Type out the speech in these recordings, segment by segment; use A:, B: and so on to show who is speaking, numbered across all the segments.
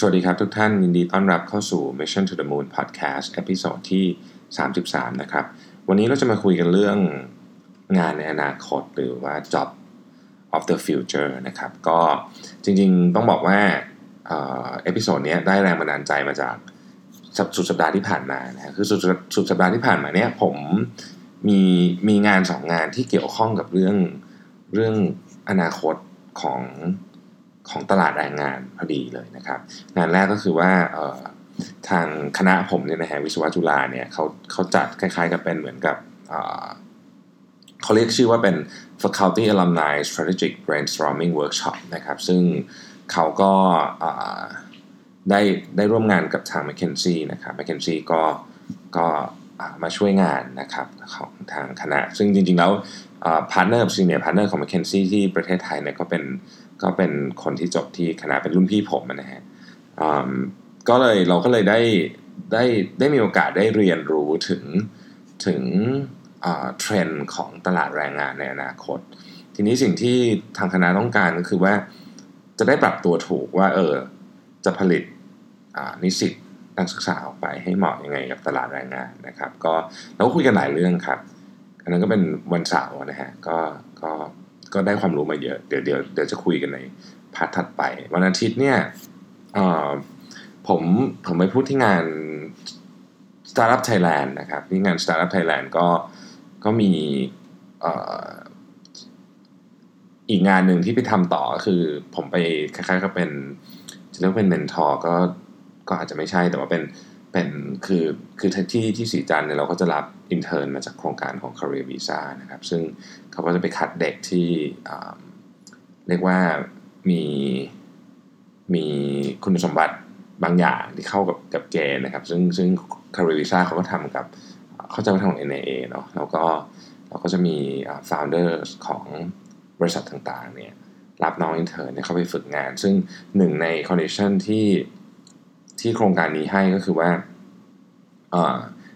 A: สวัสดีครับทุกท่าน ยินดีต้อนรับเข้าสู่ Mission to the Moon Podcast episode ที่ 33 นะครับ วันนี้เราจะมาคุยกันเรื่องงานในอนาคตหรือว่า job of the future นะครับ ก็จริงๆต้องบอกว่า episode นี้ได้แรงบันดาลใจมาจากสุดสัปดาห์ที่ผ่านมานะคือสุดสุดสัปดาห์ที่ผ่านมาเนี่ยผมมีมีงานสองงานที่เกี่ยวข้องกับเรื่องเรื่องอนาคตของ ของตลาดแรงงานพอดีเลยนะครับ งานแรกก็คือว่าทางคณะผมเนี่ยนะฮะวิศวะจุฬาเนี่ยเขาเขาจัดคล้ายๆกับเป็นเหมือนกับเขาเรียกชื่อว่าเป็น faculty alumni strategic brainstorming workshop นะครับ ซึ่งเขาก็ได้ได้ร่วมงานกับทาง McKinsey นะครับ McKinsey ก็ก็มาช่วยงานนะครับของทางคณะ ซึ่งจริงๆแล้ว partner senior partner ของ McKinsey ที่ประเทศไทยเนี่ยก็เป็น ก็เป็นคนที่จบที่คณะเป็นรุ่นพี่ผมนะฮะก็เลยเราก็เลยได้ได้ได้มีโอกาสได้เรียนรู้ถึงถึงเทรนด์ของตลาดแรงงานในอนาคต ทีนี้สิ่งที่ทางคณะต้องการก็คือว่าจะได้ปรับตัวถูกว่าเออจะผลิตนิสิตนักศึกษาออกไปให้เหมาะยังไงกับตลาดแรงงานนะครับ ก็เราก็คุยกันหลายเรื่องครับ อันนั้นก็เป็นวันเสาร์นะฮะก็ก็ ก็ได้ความรู้มาเยอะ เดี๋ยวเดี๋ยวเดี๋ยวจะคุยกันในพาร์ทถัดไป วันอาทิตย์เนี่ยผมผมไปพูดที่งาน Startup Thailand นะครับที่งาน Startup Thailand ก็ก็มีอีกงานหนึ่งที่ไปทำต่อคือผมไปคล้ายๆกับเป็นจะเรียกเป็น mentor ก็ก็อาจจะไม่ใช่แต่ว่าเป็น เป็นคือคือที่ที่ศรีจันทร์เนี่ยเราก็จะรับ intern มาจากโครงการของ Career Visa นะครับ ซึ่งเขาก็จะไปคัดเด็กที่เรียกว่ามีมีคุณสมบัติบางอย่างที่เข้ากับกับเกณฑ์นะครับ ซึ่งซึ่ง Career Visa เขาก็ทำกับเขาจะไปทำของ NAA เนาะแล้วก็เราก็จะมี founder ของบริษัทต่างๆเนี่ยรับน้อง intern เนี่ยเข้าไปฝึกงาน ซึ่งหนึ่งใน condition ที่ ที่โครงการนี้ให้ก็คือว่า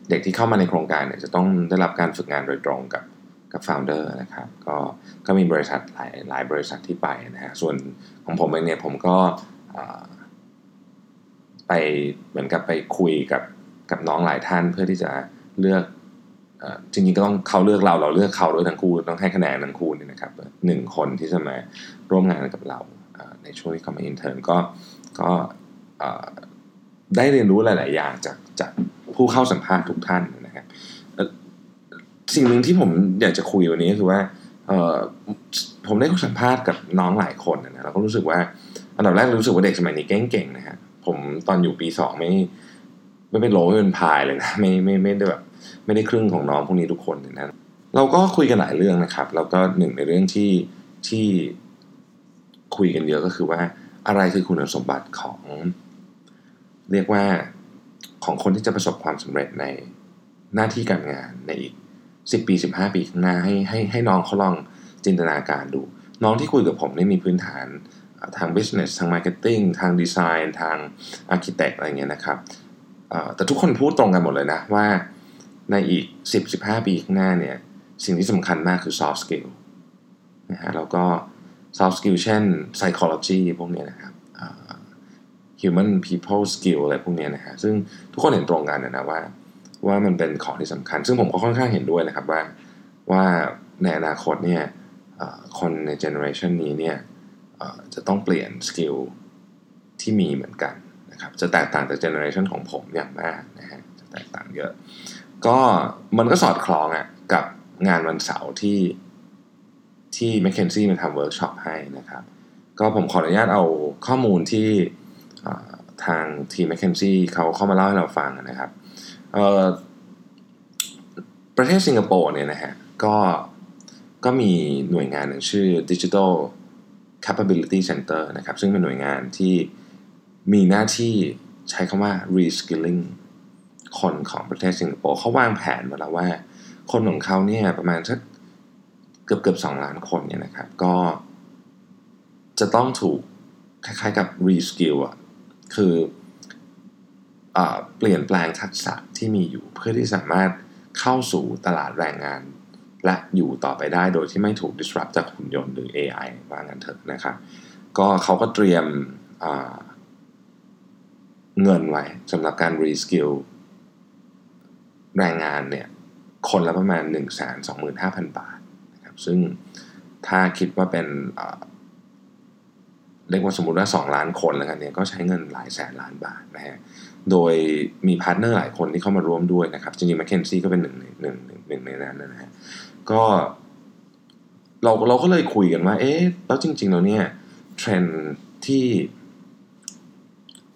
A: เด็กที่เข้ามาในโครงการเนี่ยจะต้องได้รับการฝึกงานโดยตรงกับกับ founder นะครับก็ก็มีบริษัทหลายหลายบริษัทที่ไปนะฮะส่วนของผมเองเนี่ยผมก็ไปเหมือนกับไปคุยกับกับน้องหลายท่านเพื่อที่จะเลือกจริงๆก็ต้องเขาเลือกเราเราเลือกเขาด้วยทั้งคู่ต้องให้คะแนนทั้งคู่นี่นะครับหนึ่งคนที่จะมาร่วมงานกับเราในช่วงที่เขามาอินเทอร์นก็ก็ ได้เรียนรู้หลาย ๆ อย่างจากจากผู้เข้าสัมภาษณ์ทุกท่านนะครับสิ่งหนึ่งที่ผมอยากจะคุยวันนี้คือว่าผมได้สัมภาษณ์กับน้องหลายคนนะเราก็รู้สึกว่าอันดับแรกรู้สึกว่าเด็กสมัยนี้เก่ง ๆ นะฮะผมตอนอยู่ปีสองไม่ไม่เป็นโหลไม่เป็นพายเลยนะไม่ไม่ไม่ได้แบบไม่ได้ครึ่งของน้องพวกนี้ทุกคนนะเราก็คุยกันหลายเรื่องนะครับ แล้วก็หนึ่งในเรื่องที่ที่คุยกันเยอะก็คือว่าอะไรคือคุณสมบัติของ เรียกว่าของคนที่จะประสบความสำเร็จในหน้าที่การงานในอีก 10 ปี 15 ปีข้างหน้าให้ให้ให้น้องเขาลองจินตนาการดู น้องที่คุยกับผมนี่มีพื้นฐานทาง business ทาง marketing ทาง design ทาง architect อะไรเงี้ยนะครับแต่ทุกคนพูดตรงกันหมดเลยนะว่าในอีก 10-15 ปีข้างหน้าเนี่ยสิ่งที่สำคัญมากคือ soft skill นะฮะแล้วก็ soft skill เช่น psychology พวกนี้นะครับ human people skill อะไรพวกนี้นะฮะซึ่งทุกคนเห็นตรงกันนะว่า ว่ามันเป็นของที่สำคัญ ซึ่งผมก็ค่อนข้างเห็นด้วยนะครับว่าว่าในอนาคตเนี่ยคนใน generation นี้เนี่ยจะต้องเปลี่ยน skill ที่มีเหมือนกันนะครับจะแตกต่างจาก generation ของผมอย่างมากนะฮะจะแตกต่างเยอะ ก็มันก็สอดคล้องอะกับงานวันเสาร์ที่ที่ m c k เคนซี่มันทำเวิร์กช็อปให้นะครับ ก็ผมขออนุญาตเอาข้อมูลที่ ทางทีม m c k เคนซี่เขาเข้ามาเล่าให้เราฟังนะครับประเทศสิงคโปร์เนี่ยนะฮะก็ก็มีหน่วยงานหนึ่งชื่อ Digital Capability Center นะครับ ซึ่งเป็นหน่วยงานที่มีหน้าที่ใช้คำว่า reskilling คนของประเทศสิงคโปร์เขาวางแผนมาแล้วว่า คนของเขาเนี่ยประมาณสักเกือบเกือบสองล้านคนเนี่ยนะครับ ก็จะต้องถูกคล้ายๆกับ reskill อะ คืออเปลี่ยนแปลงทักษะที่มีอยู่เพื่อที่สามารถเข้าสู่ตลาดแรงงาน และอยู่ต่อไปได้โดยที่ไม่ถูก disrupt จากหุ่นยนต์หรือ AI ว่างั้นเถอะนะครับ ก็เขาก็เตรียมเงินไว้สำหรับการ reskill แรงงานเนี่ยคนละประมาณ 1 2 5 0 0 0 บาทนะครับซึ่งถ้าคิดว่าเป็น เรียกว่าสมมติว่า 2 ล้านคนแล้วกันเนี่ยก็ใช้เงินหลายแสนล้านบาทนะฮะโดยมี partner หลายคนที่เข้ามาร่วมด้วยนะครับจริงๆแมคเคนซี่ก็เป็นหนึ่งในหนึ่งหนึ่งในนั้นนะฮะก็เราเราก็เลยคุยกันว่า เอ๊ะแล้วจริงๆแล้วเนี่ยเทรนที่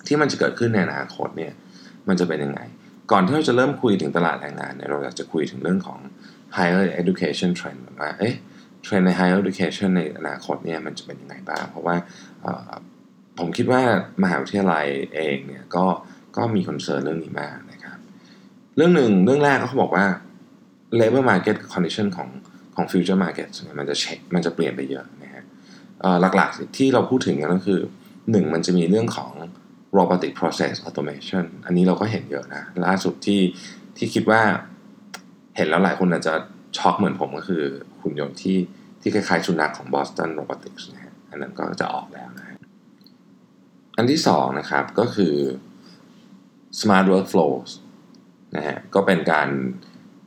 A: ที่มันจะเกิดขึ้นในอนาคตเนี่ยมันจะเป็นยังไง ก่อนที่เราจะเริ่มคุยถึงตลาดแรงงานเนี่ยเราอยากจะคุยถึงเรื่องของ higher education trend ว่าเอ๊ะ เทรนใน higher education ในอนาคตเนี่ยมันจะเป็นยังไงบ้าง เพราะว่าผมคิดว่ามหาวิทยาลัยเองเนี่ยก็ก็มี concern เรื่องนี้มากนะครับ เรื่องหนึ่งเรื่องแรกเขาบอกว่า labor market condition ของของ future market มันจะ change มันจะเปลี่ยนไปเยอะนะฮะหลักๆที่เราพูดถึงกันก็คือหนึ่งมันจะมีเรื่องของ robotic process automation อันนี้เราก็เห็นเยอะนะ ล่าสุดที่ที่คิดว่าเห็นแล้วหลายคนอาจจะช็อกเหมือนผมก็คือหุ่นยนต์ที่ ที่คล้ายๆสุนัขของ Boston Robotics นะฮะอันนั้นก็จะออกแล้วนะอันที่สองนะครับก็คือ smart workflows นะฮะก็เป็นการ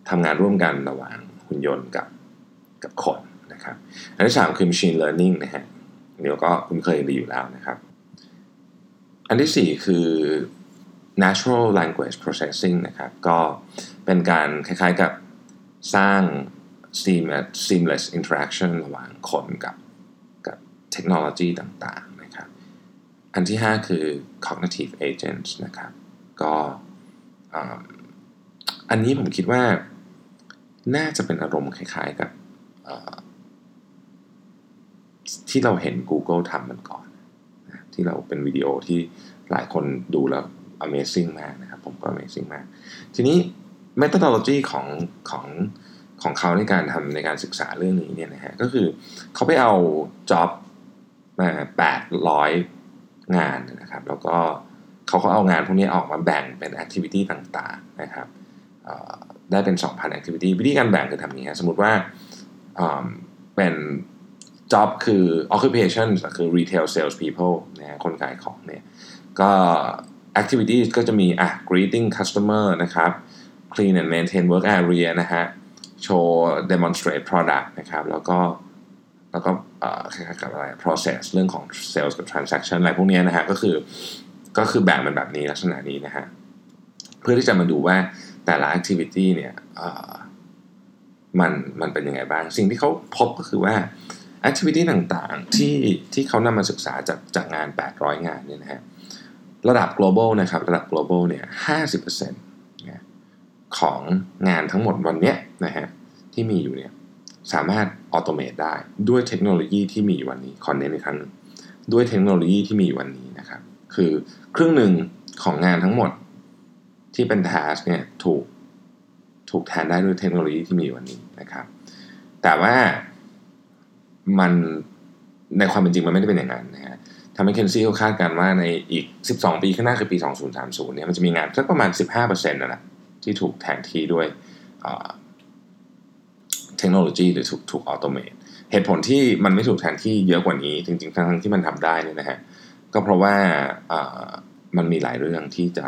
A: ทำงานร่วมกันระหว่างหุ่นยนต์กับกับคนนะครับ อันที่สามคือ machine learning นะฮะเดี๋ยวก็คุ้นเคยดีอยู่แล้วนะครับ อันที่สี่คือ natural language processing นะครับ ก็เป็นการคล้ายๆกับสร้าง seamless interaction ระหว่างคนกับกับเทคโนโลยีต่างๆนะครับ อันที่ 5 คือ cognitive agents นะครับ ก็อันนี้ผมคิดว่าน่าจะเป็นอารมณ์คล้ายๆกับที่เราเห็น Google ทำมันก่อน ที่เราเป็นวิดีโอที่หลายคนดูแล้ว Amazing มากนะครับ ผมก็ Amazing มาก ทีนี้ methodology ของของ ของเขาในการทำในการศึกษาเรื่องนี้เนี่ยนะฮะก็คือเขาไปเอา job มา800งานนะครับ แล้วก็เขาก็เอางานพวกนี้ออกมาแบ่งเป็น activity ต่างๆนะครับได้เป็น 2,000 activity วิธีการแบ่งคือทำนี้สมมติว่าเป็น job คือ occupation คือ retail sales people นะคนขายของเนี่ยก็ activity ก็จะมีอะ greeting customer นะครับ clean and maintain work area นะฮะ โชว์ demonstrate product นะครับ แล้วก็แล้วก็คล้ายๆกับอะไร process เรื่องของ sales กับ transaction อะไรพวกนี้นะฮะก็คือก็คือแบ่งเป็นแบบนี้ลักษณะนี้นะฮะเพื่อที่จะมาดูว่าแต่ละ activity เนี่ยมันมันเป็นยังไงบ้าง สิ่งที่เขาพบก็คือว่า activity ต่างๆที่ที่เขานำมาศึกษาจากจากงาน 800 งานเนี่ยนะฮะระดับ global นะครับ ระดับ global เนี่ย 50%นะของงานทั้งหมดวันเนี้ย นะฮะที่มีอยู่เนี่ยสามารถออโตเมตได้ด้วยเทคโนโลยีที่มีวันนี้คอนเนนในครั้งนึงด้วยเทคโนโลยีที่มีวันนี้นะครับ คือครึ่งหนึ่งของงานทั้งหมดที่เป็นทัสเนี่ยถูกถูกแทนได้ด้วยเทคโนโลยีที่มีวันนี้นะครับ แต่ว่ามันในความเป็นจริงมันไม่ได้เป็นอย่างนั้นนะฮะทำให้เคนซี่เขาคาดการณ์ว่าในอีก 12 ปีข้างหน้าคือปี 2030 เนี่ยมันจะมีงานสักประมาณ 15%นั่นแหละที่ถูกแทนที่ด้วย เทคโนโลยีหรือถูกถูกออโตเมตเหตุผลที่มันไม่ถูกแทนที่เยอะกว่านี้ จริงๆทั้งที่มันทำได้นี่นะฮะก็เพราะว่ามันมีหลายเรื่องที่จะ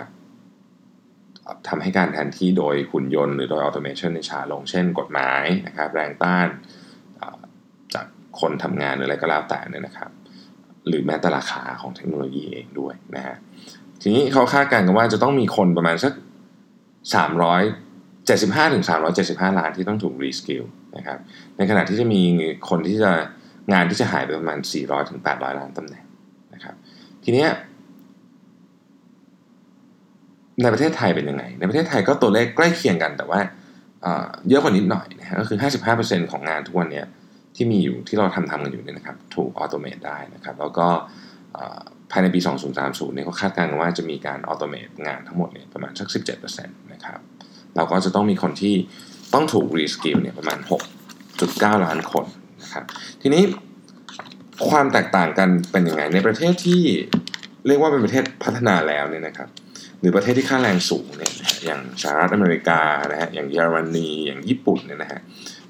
A: ทำให้การแทนที่โดยหุ่นยนต์หรือโดย automation ในช้าลงเช่นกฎหมายนะครับแรงต้านจากคนทำงานหรืออะไรก็แล้วแต่เนี่ยนะครับ หรือแม้แต่ราคาของเทคโนโลยีเองด้วยนะฮะทีนี้เขาคาดการณ์กันว่าจะต้องมีคนประมาณสัก 375ถึง375 ล้านที่ต้องถูก reskill นะครับ ในขณะที่จะมีคนที่จะงานที่จะหายไปประมาณ 400ถึง800 ล้านตำแหน่งนะครับ ทีนี้ในประเทศไทยเป็นยังไง ในประเทศไทยก็ตัวเลขใกล้เคียงกันแต่ว่าเยอะกว่านิดหน่อยนะฮะก็คือ 55%ของงานทุกวันนี้ที่มีอยู่ที่เราทำทำกันอยู่เนี่ยนะครับ ถูกออโตเมตได้นะครับ แล้วก็ภายในปี 2030เนี่ยเขาคาดการณ์ว่าจะมีการออโตเมตงานทั้งหมดเนี่ยประมาณสัก 17%นะครับ เราก็จะต้องมีคนที่ ต้องถูก reskill เนี่ยประมาณ 6.9 ล้านคนนะครับทีนี้ความแตกต่างกันเป็นยังไงในประเทศที่เรียกว่าเป็นประเทศพัฒนาแล้วเนี่ยนะครับหรือประเทศที่ค่าแรงสูงเนี่ยอย่างสหรัฐอเมริกานะฮะอย่างเยอรมนีอย่างญี่ปุ่นเนี่ยนะฮะ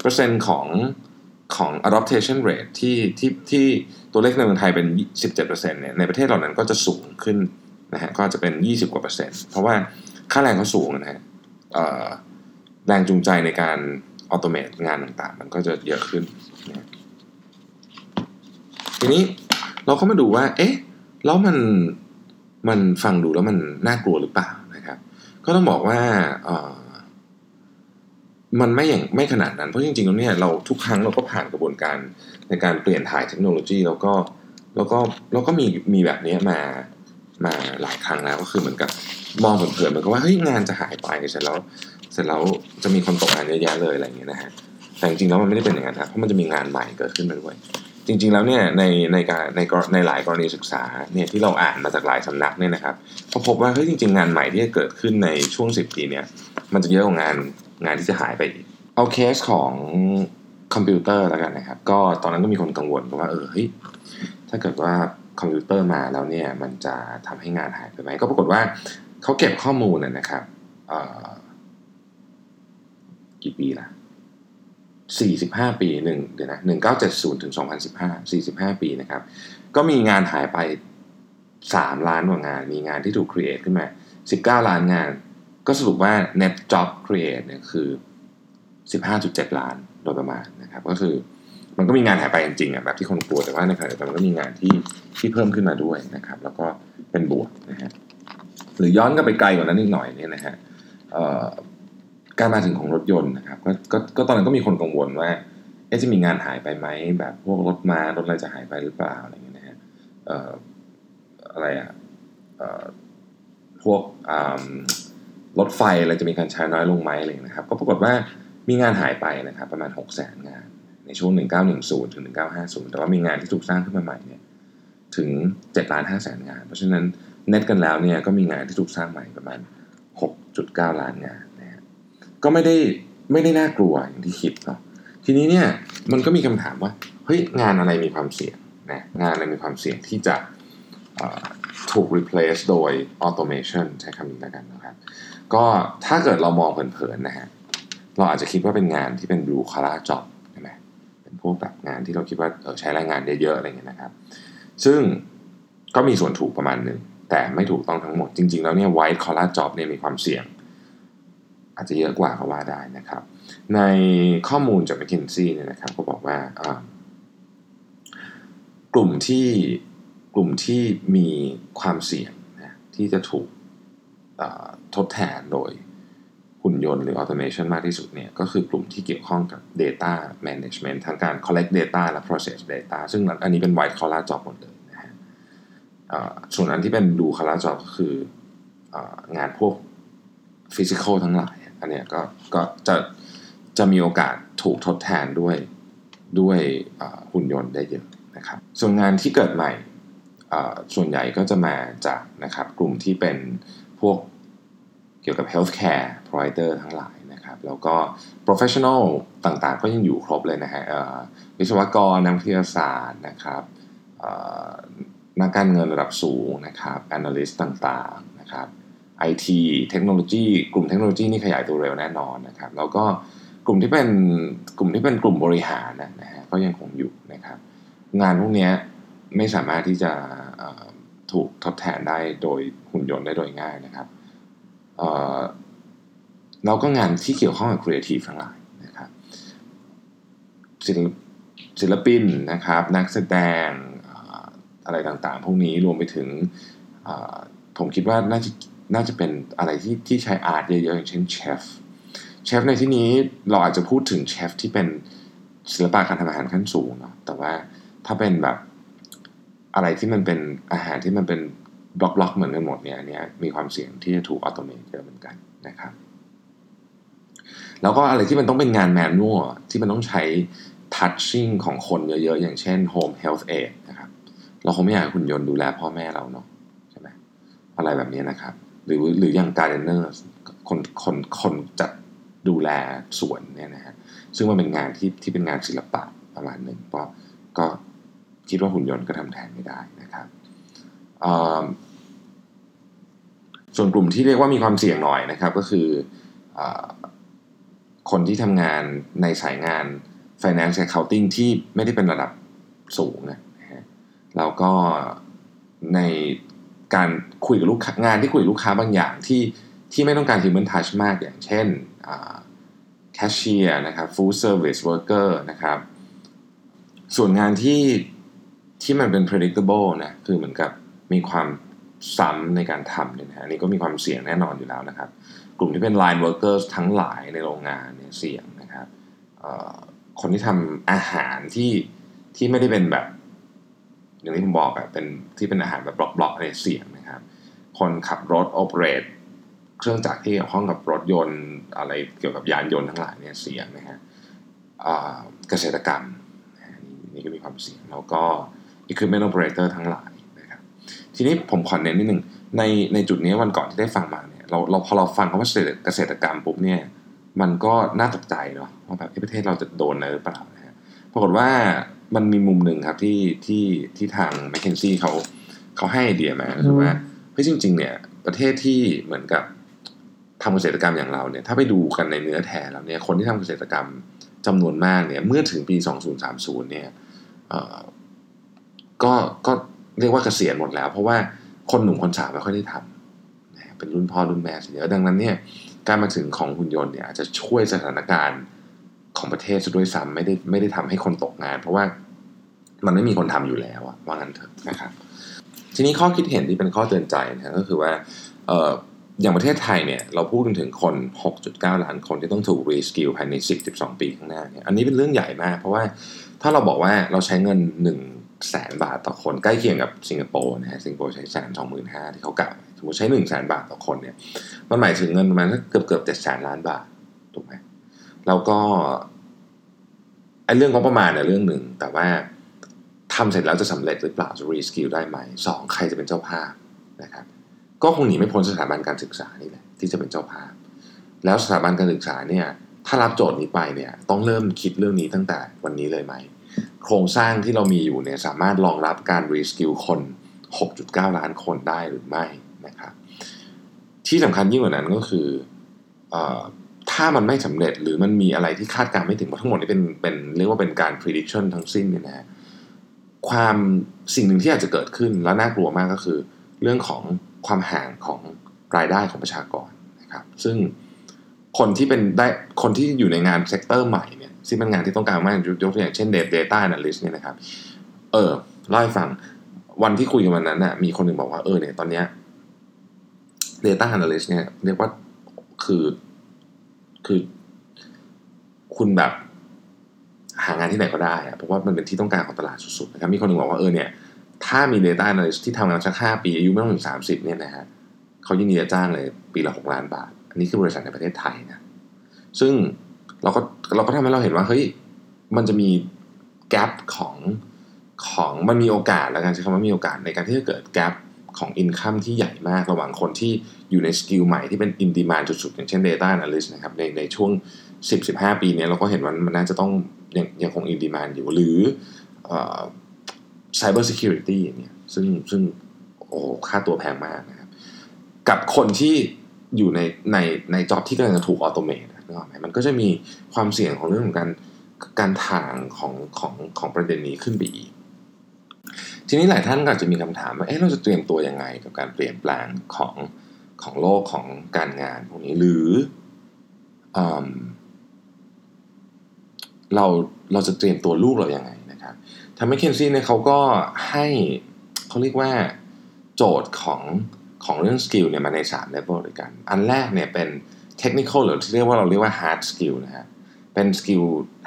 A: เปอร์เซ็นต์ของของ adoption rate ที่ที่ที่ตัวเลขในเมืองไทยเป็น 17%เนี่ยในประเทศเหล่านั้นก็จะสูงขึ้นนะฮะก็จะเป็น 20 กว่าเปอร์เซ็นต์เพราะว่าค่าแรงเขาสูงนะฮะ แรงจูงใจในการออโตเมตงานต่างๆ มันก็จะเยอะขึ้นนะทีนี้เราก็มาดูว่า เอ๊ะ แล้วมัน มันฟังดูแล้วมันน่ากลัวหรือเปล่านะครับ ก็ต้องบอกว่ามันไม่อย่างไม่ขนาดนั้น เพราะจริงๆแล้วเนี่ยเราทุกครั้งเราก็ผ่านกระบวนการในการเปลี่ยนถ่ายเทคโนโลยี แล้วก็แล้วก็แล้วก็มีมีแบบนี้มามาหลายครั้งแล้วก็คือเหมือนกับมองเผินๆเหมือนกับว่าเฮ้ยงานจะหายไปเสร็จแล้ว เสร็จแล้วจะมีคนตกงานเยอะแยะเลยอะไรอย่างเงี้ยนะฮะแต่จริงๆแล้วมันไม่ได้เป็นอย่างนั้นครับเพราะมันจะมีงานใหม่เกิดขึ้นมาด้วย จริง ๆแล้วเนี่ยในในการในในหลายกรณีศึกษาเนี่ยที่เราอ่านมาจากหลายสำนักเนี่ยนะครับก็พบว่าเฮ้ยจริง ๆ งานใหม่ที่จะเกิดขึ้นในช่วง 10 ปีเนี่ยมันจะเยอะกว่างานงานที่จะหายไปอีกเอาเคสของคอมพิวเตอร์แล้วกันนะครับ ก็ตอนนั้นก็มีคนกังวลว่าเออเฮ้ยถ้าเกิดว่าคอมพิวเตอร์มาแล้วเนี่ยมันจะทำให้งานหายไปไหมก็ปรากฏว่าเขาเก็บข้อมูลนะครับ กี่ปีละ45 ปีหนึ่งเดี๋ยวนะ1970ถึง2015 45 ปีนะครับ ก็มีงานหายไป 3 ล้านกว่างาน มีงานที่ถูก create ขึ้นมา 19 ล้านงาน ก็สรุปว่า net job create เนี่ยคือ 15.7 ล้านโดยประมาณนะครับ ก็คือมันก็มีงานหายไปจริงๆอะแบบที่คนกลัวแต่ว่าในขณะเดียวกันมันก็มีงานที่ที่เพิ่มขึ้นมาด้วยนะครับ แล้วก็เป็นบวกนะฮะหรือย้อนก็ไปไกลกว่านั้นอีกหน่อยเนี่ยนะฮะ การมาถึงของรถยนต์นะครับกก็ก็ตอนนั้นก็มีคนกังวลว่าจะมีงานหายไปไหมแบบพวกรถมารถอะไรจะหายไปหรือเปล่าอะไรเงี้ยนะฮะอออะไรอะออพวกรถไฟอะไรจะมีการใช้น้อยลงไหมอะไรนะครับ ก็ปรากฏว่ามีงานหายไปนะครับ ประมาณ6 0 0 0 0 0 งาน ในช่วง 1910 ถึง 1950 แต่ว่ามีงานที่ถูกสร้างขึ้นมาใหม่เนี่ยถึง7ล้าน5แสนงาน เพราะฉะนั้นเน็ตกันแล้วเนี่ยก็มีงานที่ถูกสร้างใหม่ประมาณ 6.9 ล้านงาน ก็ไม่ได้ไม่ได้น่ากลัวอย่างที่คิดเนาะทีนี้เนี่ยมันก็มีคำถามว่าเฮ้ยงานอะไรมีความเสี่ยงนะงานอะไรมีความเสี่ยงที่จะถูก replace โดย automation ใช้คำนี้แล้วกันนะครับก็ถ้าเกิดเรามองเผินๆนะฮะเราอาจจะคิดว่าเป็นงานที่เป็น blue collar job ใช่ไหมเป็นพวกแบบงานที่เราคิดว่าเออใช้แรงงานเยอะๆอะไรเงี้ยนะครับ ซึ่งก็มีส่วนถูกประมาณหนึ่งแต่ไม่ถูกต้องทั้งหมดจริงๆแล้วเนี่ย white collar job เนี่ยมีความเสี่ยง อาจจะเยอะกว่าก็ว่าได้นะครับ ในข้อมูลจาก McKinsey เนี่ยนะครับก็บอกว่ากลุ่มที่กลุ่มที่มีความเสี่ยงนะที่จะถูกทดแทนโดยหุ่นยนต์หรือ automation มากที่สุดเนี่ยก็คือกลุ่มที่เกี่ยวข้องกับ data management ทางการ collect data และ process data ซึ่งอันนี้เป็น white collar job หมดเลยนะฮะส่วนอันที่เป็น blue collar job ก็คืองานพวกฟิสิกอลทั้งหลาย อันนี้ก็ก็จะจะมีโอกาสถูกทดแทนด้วยด้วยหุ่นยนต์ได้เยอะนะครับ ส่วนงานที่เกิดใหม่ส่วนใหญ่ก็จะมาจากนะครับกลุ่มที่เป็นพวกเกี่ยวกับ healthcare provider ทั้งหลายนะครับ แล้วก็ professional ต่างๆ ก็ยังอยู่ครบเลยนะฮะวิศวกรนักวิทยาศาสตร์นะครับนักการเงินระดับสูงนะครับ analyst ต่างๆนะครับ IT เทคโนโลยีกลุ่มเทคโนโลยีนี่ขยายตัวเร็วแน่นอนนะครับ แล้วก็กลุ่มที่เป็นกลุ่มที่เป็นกลุ่มบริหารนะฮะก็ยังคงอยู่นะครับ งานพวกนี้ไม่สามารถที่จะถูกทดแทนได้โดยหุ่นยนต์ได้โดยง่ายนะครับเราก็งานที่เกี่ยวข้องกับครีเอทีฟทั้งหลายนะครับศิลศิลปินนะครับ นักแสดงอะไรต่างๆ พวกนี้รวมไปถึงผมคิดว่าน่าจะ น่าจะเป็นอะไรที่ที่ใช้อาร์ตเยอะๆอย่างเช่นเชฟเชฟในที่นี้เราอาจจะพูดถึงเชฟที่เป็นศิลปะการทำอาหารขั้นสูงเนาะแต่ว่าถ้าเป็นแบบอะไรที่มันเป็นอาหารที่มันเป็นบล็อกๆเหมือนกันหมดเนี่ยอันนี้มีความเสี่ยงที่จะถูกอัตโนมัติเยอะเหมือนกันนะครับแล้วก็อะไรที่มันต้องเป็นงานแมนนวลที่มันต้องใช้ทัชชิ่งของคนเยอะๆ อย่างเช่น Home Health Aid นะครับ เราคงไม่อยากหุ่นยนต์ดูแลพ่อแม่เราเนาะใช่ไหมอะไรแบบนี้นะครับ หรือหรืออย่างการเดนเนอร์คนคนคนจัดดูแลสวนเนี่ยนะฮะซึ่งมันเป็นงานที่ที่เป็นงานศิลปะประมาณหนึ่งก็ก็คิดว่าหุ่นยนต์ก็ทำแทนไม่ได้นะครับส่วนกลุ่มที่เรียกว่ามีความเสี่ยงหน่อยนะครับก็คืออคนที่ทำงานในสายงาน finance accounting ที่ไม่ได้เป็นระดับสูงนะฮะแล้วก็ใน การคุยกับลูกค้างานที่คุยกับลูกค้าบางอย่างที่ที่ไม่ต้องการ human touch มากอย่างเช่นแคชเชียร์นะครับ food service worker นะครับ ส่วนงานที่ที่มันเป็น predictable นะคือเหมือนกับมีความซ้ำในการทำเนี่ยนะอันนี้ก็มีความเสี่ยงแน่นอนอยู่แล้วนะครับ กลุ่มที่เป็น line workers ทั้งหลายในโรงงานเนี่ยเสี่ยงนะครับคนที่ทำอาหารที่ที่ไม่ได้เป็นแบบ อย่างที่ผมบอกอะเป็นที่เป็นอาหารแบบบล็อกๆเนี่ยเสียงนะครับ คนขับรถ operate เครื่องจักรที่เกี่ยวข้องกับรถยนต์อะไรเกี่ยวกับยานยนต์ทั้งหลายเนี่ยเสียงนะฮะเกษตรกรรมนี่ก็มีความเสี่ยงแล้วก็ equipment operator ทั้งหลายนะครับทีนี้ผมขอเน้นนิดหนึ่งในในจุดนี้วันก่อนที่ได้ฟังมาเนี่ยเราเราพอเราฟังคำว่าเกษตรกรรมปุ๊บเนี่ยมันก็น่าตกใจเนาะว่าแบบประเทศเราจะโดนอะไรหรือเปล่านะฮะปรากฏว่า มันมีมุมหนึ่งครับที่ที่ที่ทาง m c k เคนซี่เขาเขาให้ไอเดียมาคือว่าเฮ้ยจริง ๆ เนี่ย ประเทศที่เหมือนกับทำเกษตรกรรมอย่างเราเนี่ย ถ้าไปดูกันในเนื้อแท้แล้วเนี่ย คนที่ทำเกษตรกรรมจำนวนมากเนี่ย เมื่อถึงปี 2030 เนี่ยก็ก็เรียกว่าเกษียณหมดแล้ว เพราะว่าคนหนุ่มคนสาวไม่ค่อยได้ทำเป็นรุ่นพ่อรุ่นแม่เยอะดังนั้นเนี่ย การมาถึงของหุ่นยนต์เนี่ยอาจจะช่วยสถานการณ์ ของประเทศด้วยซ้ำไม่ได้ไม่ได้ทำให้คนตกงาน เพราะว่ามันไม่มีคนทำอยู่แล้วว่างั้นเถอะนะครับ ทีนี้ข้อคิดเห็นที่เป็นข้อเตือนใจนะก็คือว่าอย่างประเทศไทยเนี่ยเราพูดถึงคน 6.9 ล้านคนที่ต้องถูก reskill ภายใน 10-12 ปีข้างหน้าเนี่ยอันนี้เป็นเรื่องใหญ่มาก เพราะว่าถ้าเราบอกว่าเราใช้เงิน 1 แสนบาทต่อคนใกล้เคียงกับสิงคโปร์นะฮะสิงคโปร์ใช้แสนสองหมื่นห้าที่เขากล่าวสมมติใช้หนึ่งแสนบาทต่อคนเนี่ยมันหมายถึงเงินประมาณเกือบเกือบเจ็ดแสนล้านบาทถูกไหม แล้วก็ไอ้เรื่องงบประมาณเนี่ยเรื่องหนึ่ง แต่ว่าทำเสร็จแล้วจะสำเร็จหรือเปล่าจะ reskill ได้ไหมสองใครจะเป็นเจ้าภาพนะครับก็คงหนีไม่พ้นสถาบันการศึกษานี่แหละที่จะเป็นเจ้าภาพ แล้วสถาบันการศึกษาเนี่ยถ้ารับโจทย์นี้ไปเนี่ยต้องเริ่มคิดเรื่องนี้ตั้งแต่วันนี้เลยไหม โครงสร้างที่เรามีอยู่เนี่ยสามารถรองรับการรีสกิลคน 6.9 ล้านคนได้หรือไม่นะครับที่สำคัญยิ่งกว่านั้นก็คืออ ถ้ามันไม่สำเร็จหรือมันมีอะไรที่คาดการไม่ถึงเพราะทั้งหมดนี้เป็นเป็นเรียกว่าเป็นการ prediction ทั้งสิ้นเนี่ยนะความสิ่งหนึ่งที่อาจจะเกิดขึ้นแล้วน่ากลัวมากก็คือ เรื่องของความห่างของรายได้ของประชากรนะครับซึ่งคนที่เป็นได้คนที่อยู่ในงาน sector ใหม่เนี่ยซึ่งเป็นงานที่ต้องการมากยกตัวอย่างเช่น Data Analyst เนี่ยนะครับเออเล่าให้ฟังวันที่คุยกันวันนั้นน่ะมีคนหนึ่งบอกว่าเออเนี่ยตอนเนี้ย Data Analyst เนี่ยเรียกว่าคือ คือ คุณแบบหางานที่ไหนก็ได้อะเพราะว่ามันเป็นที่ต้องการของตลาดสุดๆนะครับมีคนหนึ่งบอกว่าเออเนี่ย ถ้ามี Data Analyst ที่ทำงานสักห้าปี อายุไม่ต้องถึงสามสิบเนี่ยนะฮะเขายินดีจะจ้างเลยปีละหกล้านบาท อันนี้คือบริษัทในประเทศไทยนะซึ่งเราก็เราก็ทำให้เราเห็นว่าเฮ้ยมันจะมี gap ของของมันมีโอกาสแล้วกันใช้คำว่ามีโอกาสในการที่จะเกิด gap ของ income ที่ใหญ่มากระหว่างคนที่ อยู่ใน skill ใหม่ที่เป็น in demand สุดๆ อย่างเช่น Data Analyst นะครับในในช่วง 10-15 ปีนี้เราก็เห็นว่ามันน่าจะต้องยังยังคง in demand อยู่หรือ Cyber Security อย่างเงี้ยซึ่งซึ่งโอ้ค่าตัวแพงมากนะครับ กับคนที่อยู่ในในใน job ที่กำลังจะถูก automate นึกออกไหมมันก็จะมีความเสี่ยงของเรื่องของการการถ่างของของของประเด็นนี้ขึ้นไปอีก ทีนี้หลายท่านก็อาจจะมีคำถามว่าเอ๊ะเราจะเตรียมตัวยังไงกับการเปลี่ยนแปลงของ ของโลกของการงานพวกนี้หรือเราเราจะเตรียมตัวลูกเราอย่างไงนะครับทาง McKinsey เนี่ยเขาก็ให้เขาเรียกว่าโจทย์ของของเรื่อง skill เนี่ยมาใน3เลเวลด้วยกัน อันแรกเนี่ยเป็นเทคนิคหรือที่เรียกว่าเราเรียกว่า hard skill นะฮะเป็น skill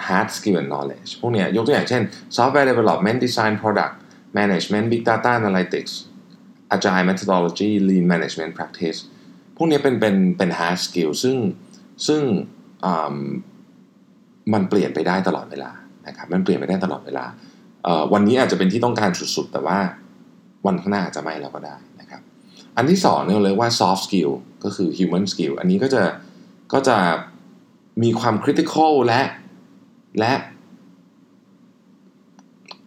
A: hard skill and knowledge พวกเนี้ยยกตัวอย่างเช่น software development design product management big data analytics agile methodology lean management practice พวกนี้เป็นเป็นเป็น hard skill ซึ่งซึ่งมันเปลี่ยนไปได้ตลอดเวลานะครับมันเปลี่ยนไปได้ตลอดเวลา วันนี้อาจจะเป็นที่ต้องการสุดๆ แต่ว่าวันข้างหน้าอาจะไม่แล้วก็ได้นะครับ อันที่สองเนี่ยเลยว่า soft skill ก็คือ human skill อันนี้ก็จะก็จะมีความ critical และและ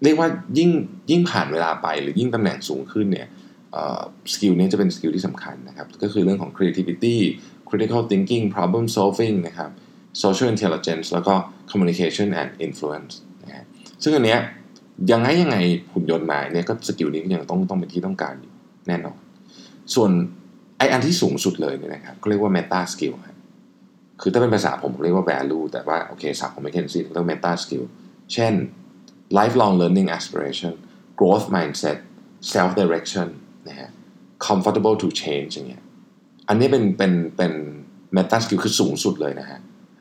A: เรียกว่ายิ่งยิ่งผ่านเวลาไปหรือยิ่งตำแหน่งสูงขึ้นเนี่ย skill นี้จะเป็น skill ที่สำคัญนะครับ ก็คือเรื่องของ creativity critical thinking problem solving นะครับ social intelligence แล้วก็ communication and influence นะฮะซึ่งอันเนี้ยยังไงยังไงหุ่นยนต์มาเนี่ยก็ skill นี้ก็ยังต้องต้องเป็นที่ต้องการอยู่แน่นอน ส่วนไอ้อันที่สูงสุดเลยเนี่ยนะครับก็เรียกว่า meta skill คือถ้าเป็นภาษาผมเรียกว่า value แต่ว่าโอเคศัพท์ของ McKinsey เรียกว่า meta skill เช่น lifelong learning aspiration growth mindset self direction นะฮะ comfortable to change อย่างเงี้ยอันนี้เป็นเป็นเป็น meta skill คือสูงสุดเลยนะฮะ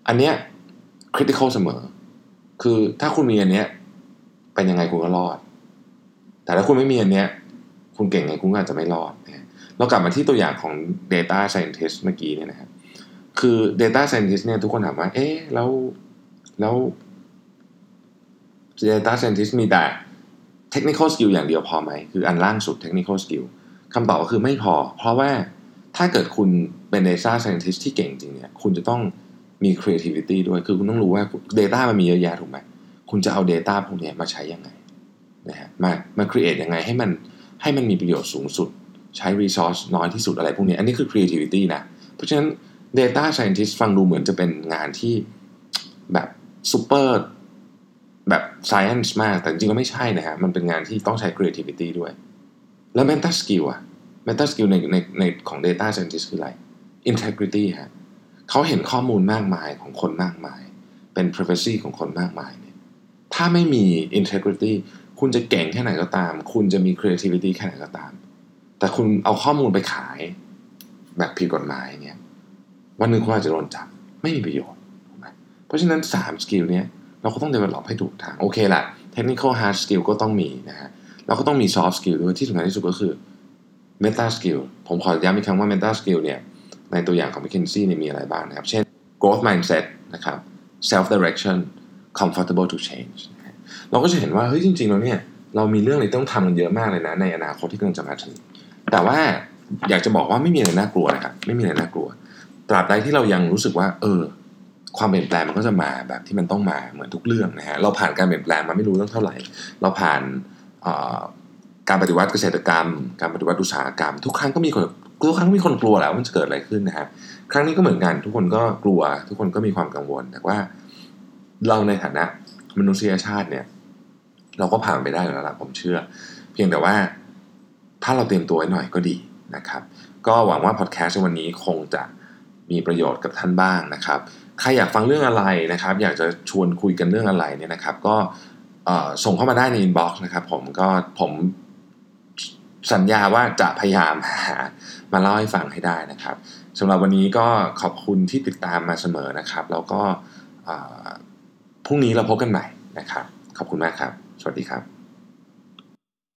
A: อันเนี้ย critical เสมอ คือถ้าคุณมีอันเนี้ยเป็นยังไงคุณก็รอด แต่ถ้าคุณไม่มีอันเนี้ยคุณเก่งไงคุณก็อาจจะไม่รอดนะเรากลับมาที่ตัวอย่างของ data scientist เมื่อกี้เนี่ยนะครับคือ data scientist เนี่ยทุกคนถามว่า เอ๊ะแล้วแล้ว data scientist มีแต่ technical skill อย่างเดียวพอไหม คืออันล่างสุด technical skill คำตอบก็คือไม่พอ เพราะว่าถ้าเกิดคุณเป็น data scientist ที่เก่งจริงเนี่ยคุณจะต้องมี creativity ด้วย คือคุณต้องรู้ว่า data มันมีเยอะแยะถูกไหม คุณจะเอา data พวกนี้มาใช้ยังไงนะฮะมามา create ยังไงให้มันให้มันมีประโยชน์สูงสุด ใช้ resource น้อยที่สุดอะไรพวกนี้ อันนี้คือ creativity นะ เพราะฉะนั้น data scientist ฟังดูเหมือนจะเป็นงานที่แบบ super แบบ science มากแต่จริงๆแล้วไม่ใช่นะฮะมันเป็นงานที่ต้องใช้ creativity ด้วย แล้ว mental skill อะ mental skill ในในในของ data scientist คืออะไร integrity ฮะเขาเห็นข้อมูลมากมายของคนมากมาย เป็น privacy ของคนมากมายเนี่ยถ้าไม่มี integrity คุณจะเก่งแค่ไหนก็ตาม คุณจะมี creativity แค่ไหนก็ตาม แต่คุณเอาข้อมูลไปขายแบบผิดกฎหมายเนี่ยวันหนึ่งคุณอาจจะโดนจับไม่มีประโยชน์เพราะฉะนั้น3สกิลเนี้ย เราก็ต้อง develop ให้ถูกทาง โอเคแหละ technical hard skill ก็ต้องมีนะฮะเราก็ต้องมี soft skill ด้วยที่สำคัญที่สุดก็คือ meta skill ผมขอย้ำอีกครั้งว่า meta skill เนี่ยในตัวอย่างของ McKinsey เนี่ยมีอะไรบ้างนะครับ เช่น growth mindset นะครับ self direction comfortable to change เราก็จะเห็นว่า เฮ้ย จริง ๆ แล้วเนี่ย เรามีเรื่องอะไรต้องทำกันเยอะมากเลยนะ ในอนาคตที่กำลังจะมาถึง แต่ว่าอยากจะบอกว่าไม่มีอะไรน่ากลัวนะครับ ไม่มีอะไรน่ากลัว ตราบใดที่เรายังรู้สึกว่า เออ ความเปลี่ยนแปลงมันก็จะมาแบบที่มันต้องมาเหมือนทุกเรื่องนะฮะเราผ่านการเปลี่ยนแปลงมาไม่รู้ตั้งเท่าไหร่ เราผ่านการปฏิวัติเกษตรกรรม การปฏิวัติอุตสาหกรรม ทุกครั้งก็มีคนทุกครั้งมีคนกลัวแล้วมันจะเกิดอะไรขึ้นนะฮะครั้งนี้ก็เหมือนกันทุกคนก็กลัว ทุกคนก็มีความกังวล แต่ว่าเราในฐานะมนุษยชาติเนี่ย เราก็ผ่านไปได้แล้วล่ะผมเชื่อ เพียงแต่ว่าถ้าเราเตรียมตัวไว้หน่อยก็ดีนะครับ ก็หวังว่าพอดแคสต์วันนี้คงจะมีประโยชน์กับท่านบ้างนะครับ ใครอยากฟังเรื่องอะไรนะครับ อยากจะชวนคุยกันเรื่องอะไรเนี่ยนะครับ ก็ส่งเข้ามาได้ในอินบ็อกซ์นะครับ ผมก็ผมสัญญาว่าจะพยายามหามาเล่าให้ฟังให้ได้นะครับสำหรับวันนี้ก็ขอบคุณที่ติดตามมาเสมอนะครับ แล้วก็พรุ่งนี้เราพบกันใหม่นะครับ ขอบคุณมากครับ สวัสดีครับ